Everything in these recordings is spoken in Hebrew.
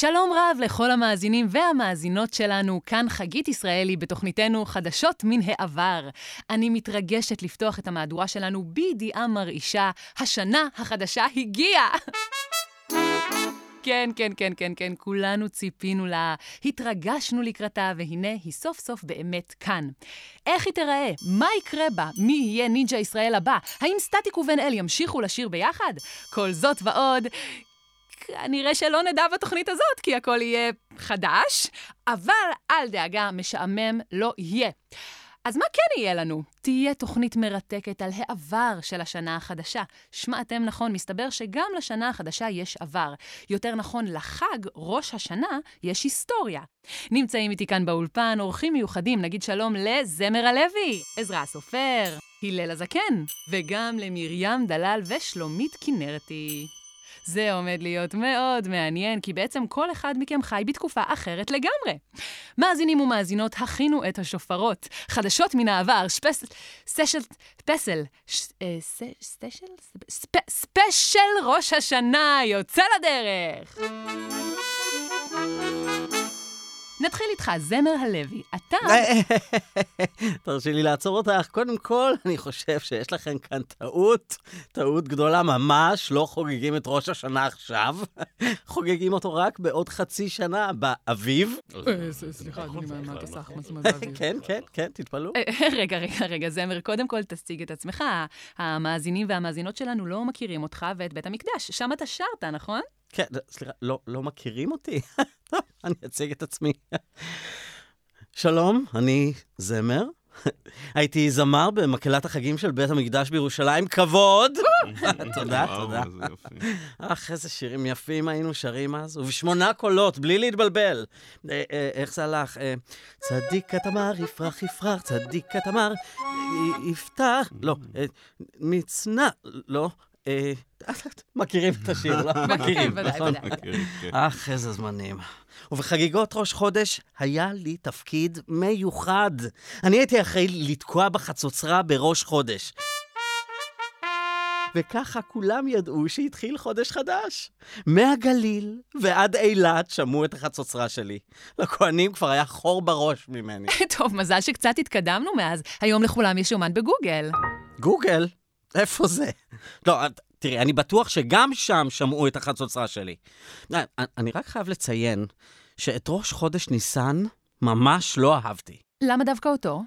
שלום רב לכל המאזינים והמאזינות שלנו, כאן חגית ישראלי בתוכניתנו חדשות מן העבר. אני מתרגשת לפתוח את המהדורה שלנו בידיעה מרעישה, השנה החדשה הגיעה! כן, כן, כן, כן, כן, כולנו ציפינו לה, התרגשנו לקראתה, והנה היא סוף סוף באמת כאן. איך היא תיראה? מה יקרה בה? מי יהיה נינג'ה ישראל הבא? האם סטטיק ובן אל ימשיכו לשיר ביחד? כל זאת ועוד. כנראה שלא נדע בתוכנית הזאת, כי הכל יהיה חדש, אבל אל דאגה, משעמם לא יהיה. אז מה כן יהיה לנו? תהיה תוכנית מרתקת על העבר של השנה החדשה. שמעתם נכון, מסתבר שגם לשנה החדשה יש עבר. יותר נכון, לחג ראש השנה יש היסטוריה. נמצאים איתי כאן באולפן אורחים מיוחדים, נגיד שלום לזמר הלוי, עזרא הסופר, הלל הזקן, וגם למרים דלל ושלומית כנרתי. זה עומד להיות מאוד מעניין, כי בעצם כל אחד מכם חי בתקופה אחרת לגמרי. מאזינים ומאזינות, הכינו את השופרות. חדשות מן העבר, ספסל, סשל, ספסל, ספשל? ספשל ראש השנה יוצא לדרך! נתחיל איתך, זמר הלוי. אתה... תרשי לי לעצור אותך. קודם כל, אני חושב שיש לכם כאן טעות, טעות גדולה ממש. לא חוגגים את ראש השנה עכשיו, חוגגים אותו רק בעוד חצי שנה, באביב. סליחה, אדוני, מה אתה סך? מה זה אביב? כן, כן, כן, תתפלאו. רגע, רגע, רגע, זמר, קודם כל תציג את עצמך. המאזינים והמאזינות שלנו לא מכירים אותך ואת בית המקדש. שם אתה שרת, נכון? כן, סליחה, לא, לא מכירים אותי? טוב, אני אציג את עצמי. שלום, אני זמר. הייתי זמר במקהלת החגים של בית המקדש בירושלים. כבוד! תודה, תודה. אך, איזה שירים יפים היינו שרים אז, ובשמונה קולות, בלי להתבלבל. אה, אה, איך זה הלך? אה, צדיק התמר יפרח יפרח, צדיק התמר יפתח, לא, מצנע, לא, מכירים את השיר, לא? מכירים, נכון? כן. אך, איזה זמנים. ובחגיגות ראש חודש היה לי תפקיד מיוחד. אני הייתי אחראי לתקוע בחצוצרה בראש חודש. וככה כולם ידעו שהתחיל חודש חדש. מהגליל ועד אילת שמעו את החצוצרה שלי. לכהנים כבר היה חור בראש ממני. טוב, מזל שקצת התקדמנו מאז. היום לכולם יש יומן בגוגל. גוגל? איפה זה? לא, תראי, אני בטוח שגם שם שמעו את החצוצרה שלי. אני רק חייב לציין שאת ראש חודש ניסן ממש לא אהבתי. למה דווקא אותו?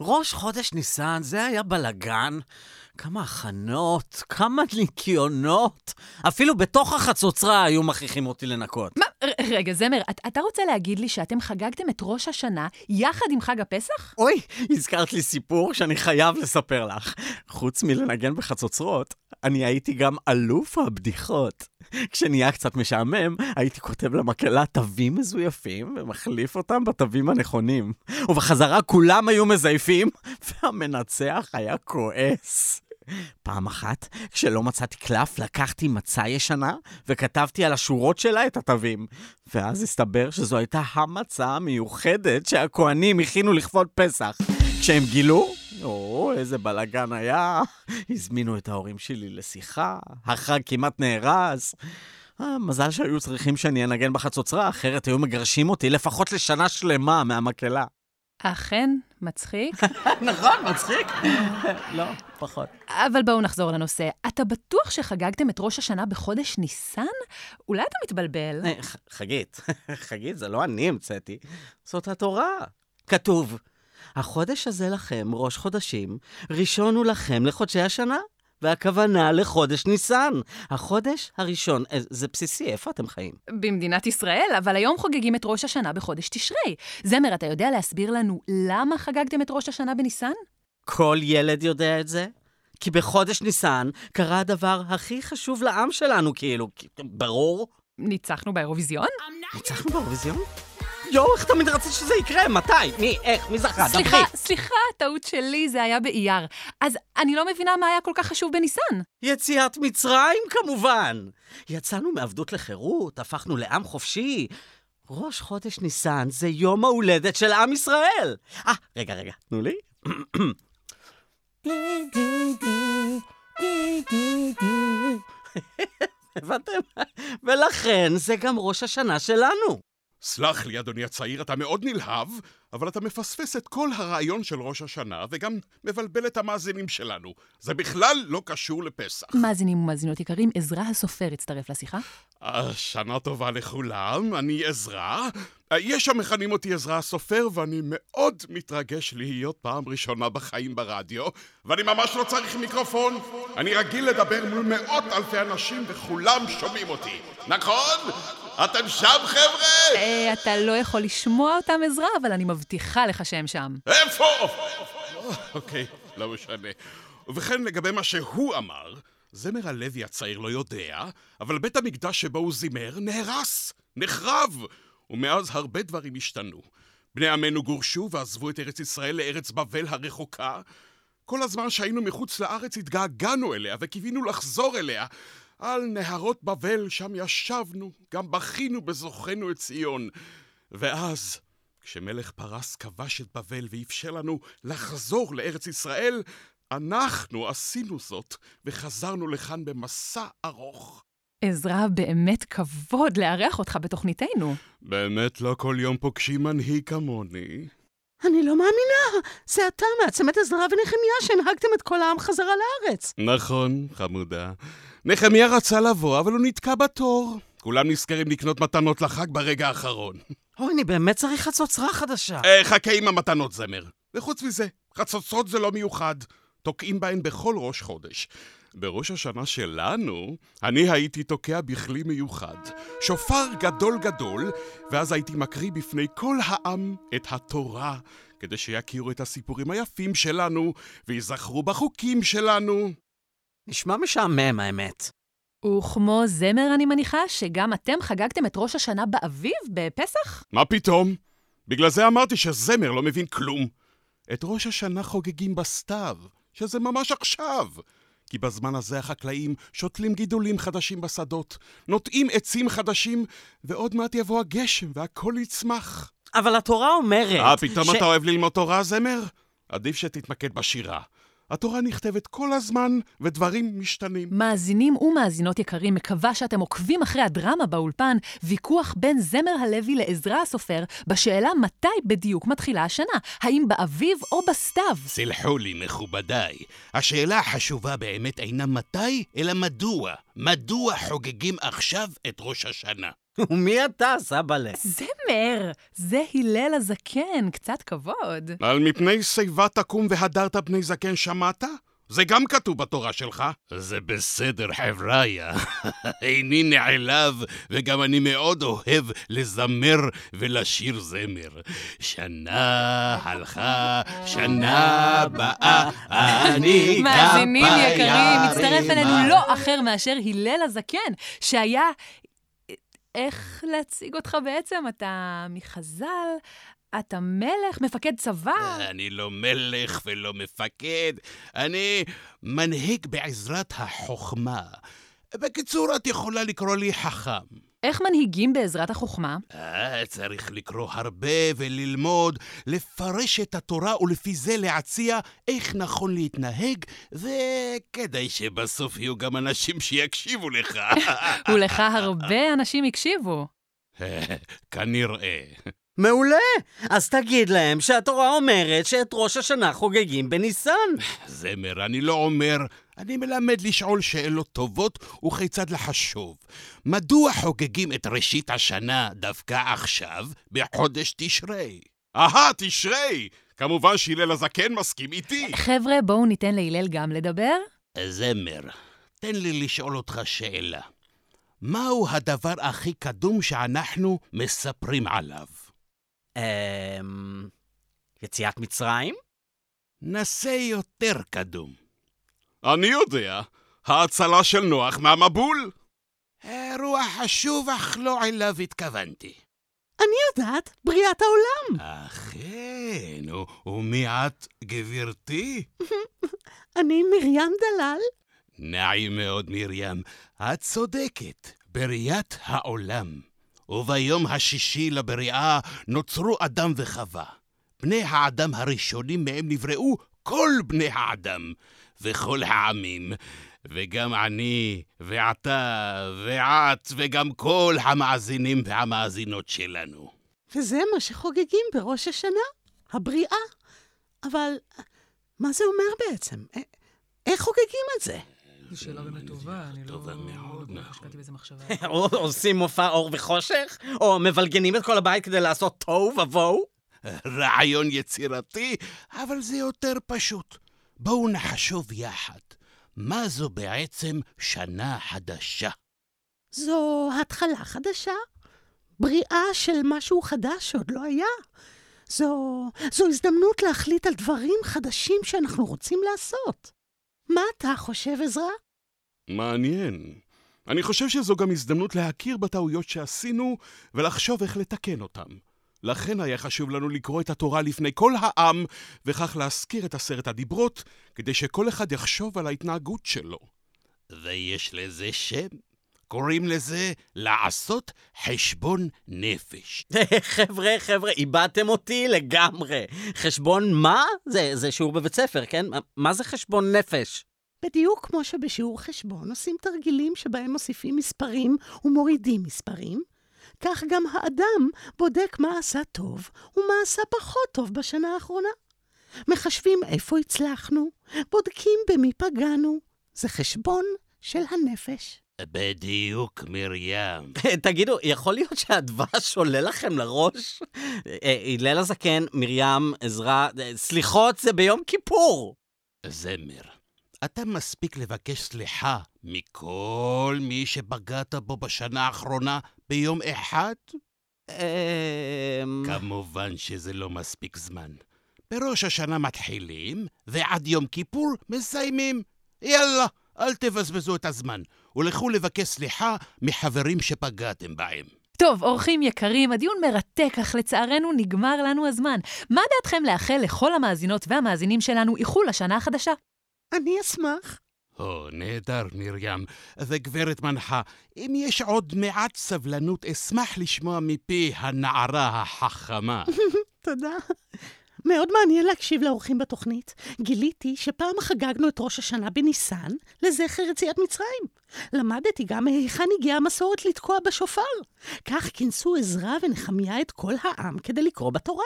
ראש חודש ניסן, זה היה בלגן. כמה הכנות, כמה ניקיונות. אפילו בתוך החצוצרה היו מכריחים אותי לנקות. מה? רגע, זמר, את, אתה רוצה להגיד לי שאתם חגגתם את ראש השנה יחד עם חג הפסח? אוי, הזכרת לי סיפור שאני חייב לספר לך. חוץ מלנגן בחצוצרות, אני הייתי גם אלוף הבדיחות. כשנהיה קצת משעמם, הייתי כותב למקהלה תווים מזויפים ומחליף אותם בתווים הנכונים. ובחזרה כולם היו מזייפים, והמנצח היה כועס. פעם אחת, כשלא מצאתי קלף, לקחתי מצה ישנה וכתבתי על השורות שלה את התווים. ואז הסתבר שזו הייתה המצה המיוחדת שהכוהנים הכינו לכבוד פסח. כשהם גילו, או, איזה בלאגן היה. הזמינו את ההורים שלי לשיחה, החג כמעט נהרס. מזל שהיו צריכים שאני אנגן בחצוצרה, אחרת היו מגרשים אותי לפחות לשנה שלמה מהמקהלה. אכן, מצחיק. נכון, מצחיק. לא, פחות. אבל בואו נחזור לנושא. אתה בטוח שחגגתם את ראש השנה בחודש ניסן? אולי אתה מתבלבל. אה, חגית, חגית, זה לא אני המצאתי, זאת התורה. כתוב, החודש הזה לכם, ראש חודשים, ראשון הוא לכם לחודשי השנה. והכוונה לחודש ניסן. החודש הראשון, אה, זה בסיסי, איפה אתם חיים? במדינת ישראל, אבל היום חוגגים את ראש השנה בחודש תשרי. זמר, אתה יודע להסביר לנו למה חגגתם את ראש השנה בניסן? כל ילד יודע את זה. כי בחודש ניסן קרה הדבר הכי חשוב לעם שלנו, כאילו, ברור. ניצחנו באירוויזיון? ניצחנו באירוויזיון? יואו, איך תמיד רצית שזה יקרה? מתי? מי? איך? מי זכה? סליחה, דברי. סליחה, טעות שלי, זה היה באייר. אז אני לא מבינה מה היה כל כך חשוב בניסן. יציאת מצרים, כמובן. יצאנו מעבדות לחירות, הפכנו לעם חופשי. ראש חודש ניסן זה יום ההולדת של עם ישראל. אה, רגע, רגע, תנו לי. הבנתם? ולכן זה גם ראש השנה שלנו. סלח לי, אדוני הצעיר, אתה מאוד נלהב, אבל אתה מפספס את כל הרעיון של ראש השנה, וגם מבלבל את המאזינים שלנו. זה בכלל לא קשור לפסח. מאזינים ומאזינות יקרים, עזרא הסופר הצטרף לשיחה. שנה טובה לכולם, אני עזרא. יש המכנים אותי עזרא הסופר, ואני מאוד מתרגש להיות פעם ראשונה בחיים ברדיו, ואני ממש לא צריך מיקרופון. אני רגיל לדבר מול מאות אלפי אנשים, וכולם שומעים אותי. נכון? אתם שם, חבר'ה? אה, אתה לא יכול לשמוע אותם, עזרא, אבל אני מבטיחה לך שהם שם. איפה? אוקיי, לא משנה. ובכן, לגבי מה שהוא אמר, זמר הלוי הצעיר לא יודע, אבל בית המקדש שבו הוא זימר נהרס, נחרב, ומאז הרבה דברים השתנו. בני עמנו גורשו ועזבו את ארץ ישראל לארץ בבל הרחוקה. כל הזמן שהיינו מחוץ לארץ התגעגענו אליה וקיווינו לחזור אליה. על נהרות בבל שם ישבנו, גם בכינו בזוכנו את ציון. ואז, כשמלך פרס כבש את בבל ואפשר לנו לחזור לארץ ישראל, אנחנו עשינו זאת וחזרנו לכאן במסע ארוך. עזרא, באמת כבוד לארח אותך בתוכניתנו. באמת לא כל יום פוגשים מנהיג כמוני. אני לא מאמינה! זה אתה מעצמת עזרא ונחמיה שהנהגתם את כל העם חזרה לארץ. נכון, חמודה. נחמיה רצה לבוא, אבל הוא נתקע בתור. כולם נזכרים לקנות מתנות לחג ברגע האחרון. אוי, אני באמת צריך חצוצרה חדשה. אה, חכה עם המתנות זמר. וחוץ מזה, חצוצרות זה לא מיוחד. תוקעים בהן בכל ראש חודש. בראש השנה שלנו, אני הייתי תוקע בכלי מיוחד, שופר גדול גדול, ואז הייתי מקריא בפני כל העם את התורה, כדי שיכירו את הסיפורים היפים שלנו, וייזכרו בחוקים שלנו. נשמע משעמם, האמת. וכמו זמר, אני מניחה שגם אתם חגגתם את ראש השנה באביב, בפסח? מה פתאום? בגלל זה אמרתי שזמר לא מבין כלום. את ראש השנה חוגגים בסתיו, שזה ממש עכשיו. כי בזמן הזה החקלאים שותלים גידולים חדשים בשדות, נוטעים עצים חדשים, ועוד מעט יבוא הגשם והכל יצמח. אבל התורה אומרת... אה, פתאום ש- אתה אוהב ללמוד תורה, זמר? עדיף שתתמקד בשירה. התורה נכתבת כל הזמן, ודברים משתנים. מאזינים ומאזינות יקרים, מקווה שאתם עוקבים אחרי הדרמה באולפן, ויכוח בין זמר הלוי לעזרא הסופר, בשאלה מתי בדיוק מתחילה השנה, האם באביב או בסתיו. סלחו לי, מכובדיי. השאלה החשובה באמת אינה מתי, אלא מדוע. מדוע חוגגים עכשיו את ראש השנה? ומי אתה, סבאלה? זמר, זה הלל הזקן, קצת כבוד. על מפני שיבה תקום והדרת פני זקן שמעת? זה גם כתוב בתורה שלך. זה בסדר, חבריה. איני נעלב, וגם אני מאוד אוהב לזמר ולשיר זמר. שנה הלכה, שנה באה, אני מאזינים כפה יקרים, מצטרף. אלינו לא אחר מאשר הלל הזקן, שהיה... איך להציג אותך בעצם? אתה מחז"ל, אתה מלך, מפקד צבא. אני לא מלך ולא מפקד, אני מנהיג בעזרת החוכמה. בקיצור, את יכולה לקרוא לי חכם. איך מנהיגים בעזרת החוכמה? אה, צריך לקרוא הרבה וללמוד, לפרש את התורה ולפי זה להציע איך נכון להתנהג, וכדאי שבסוף יהיו גם אנשים שיקשיבו לך. ולך הרבה אנשים הקשיבו. כנראה. מעולה! אז תגיד להם שהתורה אומרת שאת ראש השנה חוגגים בניסן. זמר, אני לא אומר, אני מלמד לשאול שאלות טובות וכיצד לחשוב. מדוע חוגגים את ראשית השנה דווקא עכשיו, בחודש תשרי? אהה, תשרי! כמובן שהלל הזקן מסכים איתי. חבר'ה, בואו ניתן להלל גם לדבר. זמר, תן לי לשאול אותך שאלה. מהו הדבר הכי קדום שאנחנו מספרים עליו? אמ... יציאת מצרים? נסה יותר קדום. אני יודע, ההצלה של נוח מהמבול. אירוע חשוב, אך לא אליו התכוונתי. אני יודעת, בריאת העולם. אכן, ומי את, גברתי? אני מרים דלל. נעים מאוד, מרים. את צודקת, בריאת העולם. וביום השישי לבריאה נוצרו אדם וחווה. בני האדם הראשונים מהם נבראו כל בני האדם, וכל העמים. וגם אני, ואתה, ואת, וגם כל המאזינים והמאזינות שלנו. וזה מה שחוגגים בראש השנה, הבריאה. אבל מה זה אומר בעצם? איך חוגגים את זה? זו שאלה באמת טובה, אני לא... טובה מאוד, לא נכון. השקעתי בזה מחשבה. עושים מופע אור וחושך? או מבלגנים את כל הבית כדי לעשות תוהו ובוהו? רעיון יצירתי, אבל זה יותר פשוט. בואו נחשוב יחד. מה זו בעצם שנה חדשה? זו התחלה חדשה? בריאה של משהו חדש שעוד לא היה? זו, זו הזדמנות להחליט על דברים חדשים שאנחנו רוצים לעשות. מה אתה חושב, עזרא? מעניין. אני חושב שזו גם הזדמנות להכיר בטעויות שעשינו ולחשוב איך לתקן אותן. לכן היה חשוב לנו לקרוא את התורה לפני כל העם, וכך להזכיר את עשרת הדיברות, כדי שכל אחד יחשוב על ההתנהגות שלו. ויש לזה שם. קוראים לזה לעשות חשבון נפש. חבר'ה, חבר'ה, איבדתם אותי לגמרי. חשבון מה? זה, זה שיעור בבית ספר, כן? מה זה חשבון נפש? בדיוק כמו שבשיעור חשבון עושים תרגילים שבהם מוסיפים מספרים ומורידים מספרים, כך גם האדם בודק מה עשה טוב ומה עשה פחות טוב בשנה האחרונה. מחשבים איפה הצלחנו, בודקים במי פגענו. זה חשבון של הנפש. בדיוק, מרים. תגידו, יכול להיות שהדבש עולה לכם לראש? אה, הלל הזקן, מרים, עזרא, אה, סליחות זה ביום כיפור. זמר, אתה מספיק לבקש סליחה מכל מי שפגעת בו בשנה האחרונה ביום אחד? אמ... כמובן שזה לא מספיק זמן. בראש השנה מתחילים, ועד יום כיפור מסיימים. יאללה, אל תבזבזו את הזמן, ולכו לבקש סליחה מחברים שפגעתם בהם. טוב, אורחים יקרים, הדיון מרתק, אך לצערנו נגמר לנו הזמן. מה דעתכם לאחל לכל המאזינות והמאזינים שלנו איחול לשנה החדשה? אני אשמח. או, נהדר, מרים. וגברת מנחה, אם יש עוד מעט סבלנות, אשמח לשמוע מפי הנערה החכמה. תודה. מאוד מעניין להקשיב לאורחים בתוכנית. גיליתי שפעם חגגנו את ראש השנה בניסן לזכר יציאת מצרים. למדתי גם מהיכן הגיעה המסורת לתקוע בשופר. כך כינסו עזרא ונחמיה את כל העם כדי לקרוא בתורה.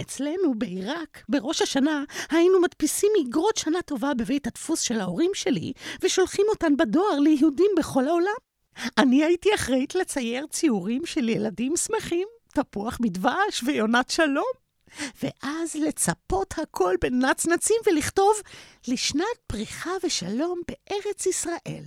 אצלנו בעיראק, בראש השנה, היינו מדפיסים איגרות שנה טובה בבית הדפוס של ההורים שלי, ושולחים אותן בדואר ליהודים בכל העולם. אני הייתי אחראית לצייר ציורים של ילדים שמחים, תפוח בדבש ויונת שלום. ואז לצפות הכל בנצנצים ולכתוב לשנת פריחה ושלום בארץ ישראל.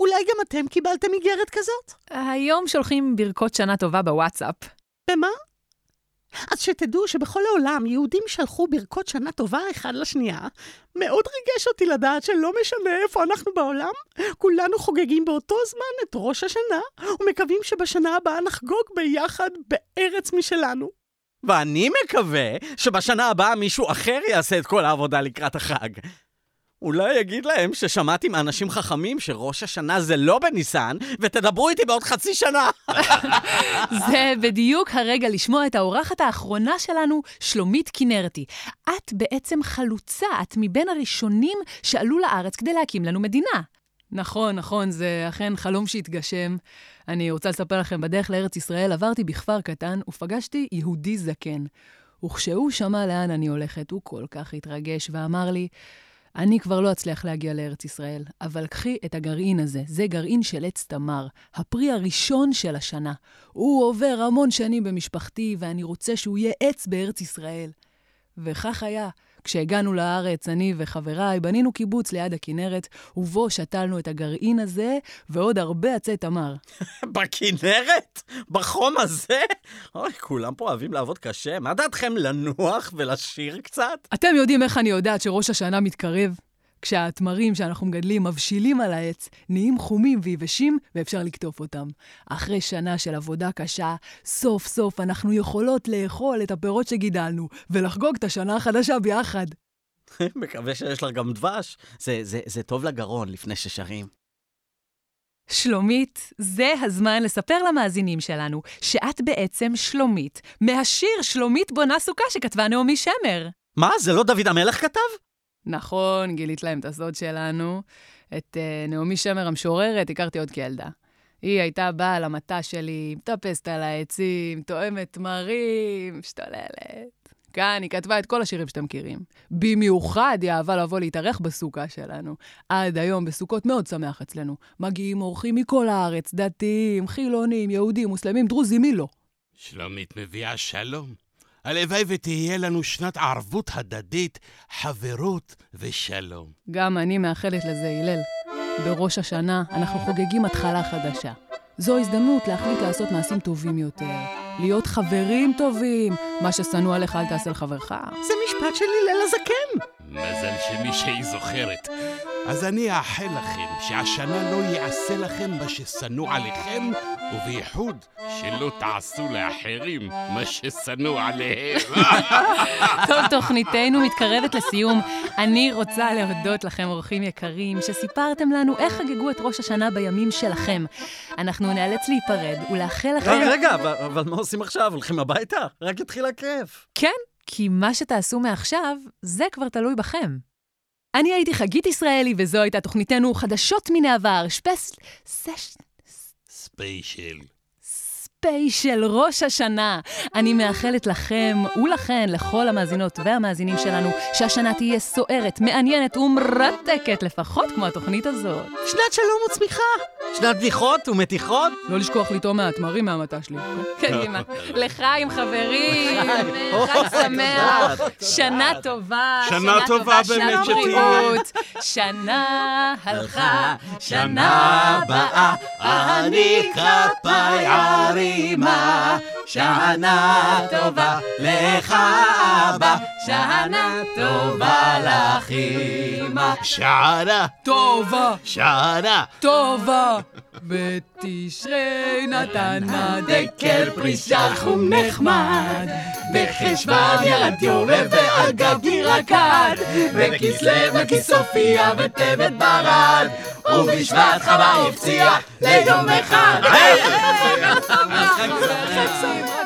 אולי גם אתם קיבלתם איגרת כזאת? היום שולחים ברכות שנה טובה בוואטסאפ. במה? אז שתדעו שבכל העולם יהודים שלחו ברכות שנה טובה אחד לשנייה. מאוד ריגש אותי לדעת שלא משנה איפה אנחנו בעולם, כולנו חוגגים באותו זמן את ראש השנה, ומקווים שבשנה הבאה נחגוג ביחד בארץ משלנו. ואני מקווה שבשנה הבאה מישהו אחר יעשה את כל העבודה לקראת החג. אולי יגיד להם ששמעתי מאנשים חכמים שראש השנה זה לא בניסן, ותדברו איתי בעוד חצי שנה. זה בדיוק הרגע לשמוע את האורחת האחרונה שלנו, שלומית כנרתי. את בעצם חלוצה, את מבין הראשונים שעלו לארץ כדי להקים לנו מדינה. נכון, נכון, זה אכן חלום שהתגשם. אני רוצה לספר לכם, בדרך לארץ ישראל עברתי בכפר קטן ופגשתי יהודי זקן. וכשהוא שמע לאן אני הולכת, הוא כל כך התרגש ואמר לי, אני כבר לא אצליח להגיע לארץ ישראל, אבל קחי את הגרעין הזה, זה גרעין של עץ תמר, הפרי הראשון של השנה. הוא עובר המון שנים במשפחתי, ואני רוצה שהוא יהיה עץ בארץ ישראל. וכך היה. כשהגענו לארץ, אני וחבריי בנינו קיבוץ ליד הכנרת, ובו שתלנו את הגרעין הזה ועוד הרבה עצי תמר. בכנרת? בחום הזה? אוי, כולם פה אוהבים לעבוד קשה. מה דעתכם לנוח ולשיר קצת? אתם יודעים איך אני יודעת שראש השנה מתקרב? כשהתמרים שאנחנו מגדלים מבשילים על העץ, נהיים חומים ויבשים ואפשר לקטוף אותם. אחרי שנה של עבודה קשה, סוף סוף אנחנו יכולות לאכול את הפירות שגידלנו ולחגוג את השנה החדשה ביחד. מקווה שיש לך גם דבש. זה, זה, זה טוב לגרון לפני ששרים. שלומית, זה הזמן לספר למאזינים שלנו שאת בעצם שלומית, מהשיר שלומית בונה סוכה שכתבה נעמי שמר. מה, זה לא דוד המלך כתב? נכון, גילית להם את הסוד שלנו. את uh, נעמי שמר המשוררת הכרתי עוד כילדה. היא הייתה באה למטע שלי, מטפסת על העצים, תואמת תמרים, משתוללת. כאן היא כתבה את כל השירים שאתם מכירים. במיוחד היא אהבה לבוא להתארח בסוכה שלנו. עד היום בסוכות מאוד שמח אצלנו. מגיעים אורחים מכל הארץ, דתיים, חילונים, יהודים, מוסלמים, דרוזים, מי לא? שלומית מביאה שלום. הלוואי ותהיה לנו שנת ערבות הדדית, חברות ושלום. גם אני מאחלת לזה, הלל. בראש השנה אנחנו חוגגים התחלה חדשה. זו הזדמנות להחליט לעשות מעשים טובים יותר. להיות חברים טובים. מה ששנוא עליך אל תעשה לחברך. זה משפט של הלל הזקן. מזל שמישהי זוכרת. אז אני אאחל לכם שהשנה לא יעשה לכם מה ששנוא עליכם, ובייחוד שלא תעשו לאחרים מה ששנוא עליהם. טוב, תוכניתנו מתקרבת לסיום. אני רוצה להודות לכם, אורחים יקרים, שסיפרתם לנו איך חגגו את ראש השנה בימים שלכם. אנחנו נאלץ להיפרד ולאחל לכם... רגע, רגע, אבל, אבל מה עושים עכשיו? הולכים הביתה? רק התחיל הכיף. כן, כי מה שתעשו מעכשיו, זה כבר תלוי בכם. אני הייתי חגית ישראלי, וזו הייתה תוכניתנו חדשות מן העבר, שפס... סש... ספיישל. ספיישל ראש השנה. אני מאחלת לכם ולכן, לכל המאזינות והמאזינים שלנו, שהשנה תהיה סוערת, מעניינת ומרתקת, לפחות כמו התוכנית הזאת. שנת שלום וצמיחה. שנת בדיחות ומתיחות? לא לשכוח לטעום מהתמרים מהמטע שלי. קדימה. לחיים, חברים. חג שמח. שנה טובה. שנה טובה באמת שנה שתהיה. בריאות. שנה הלכה, שנה באה. אני כפיי ערימה, שנה טובה לך אבא, שנה טובה לך אמא. שערה, טובה, שערה. טובה. בתשרי נתנה דקל פרישה חום נחמד. בחשוון ירד יורה ועל גגי רקד. בכסלו וכסופיה וטבת ברד. ובשבט חווה הפציע ליום אחד. חג שמח.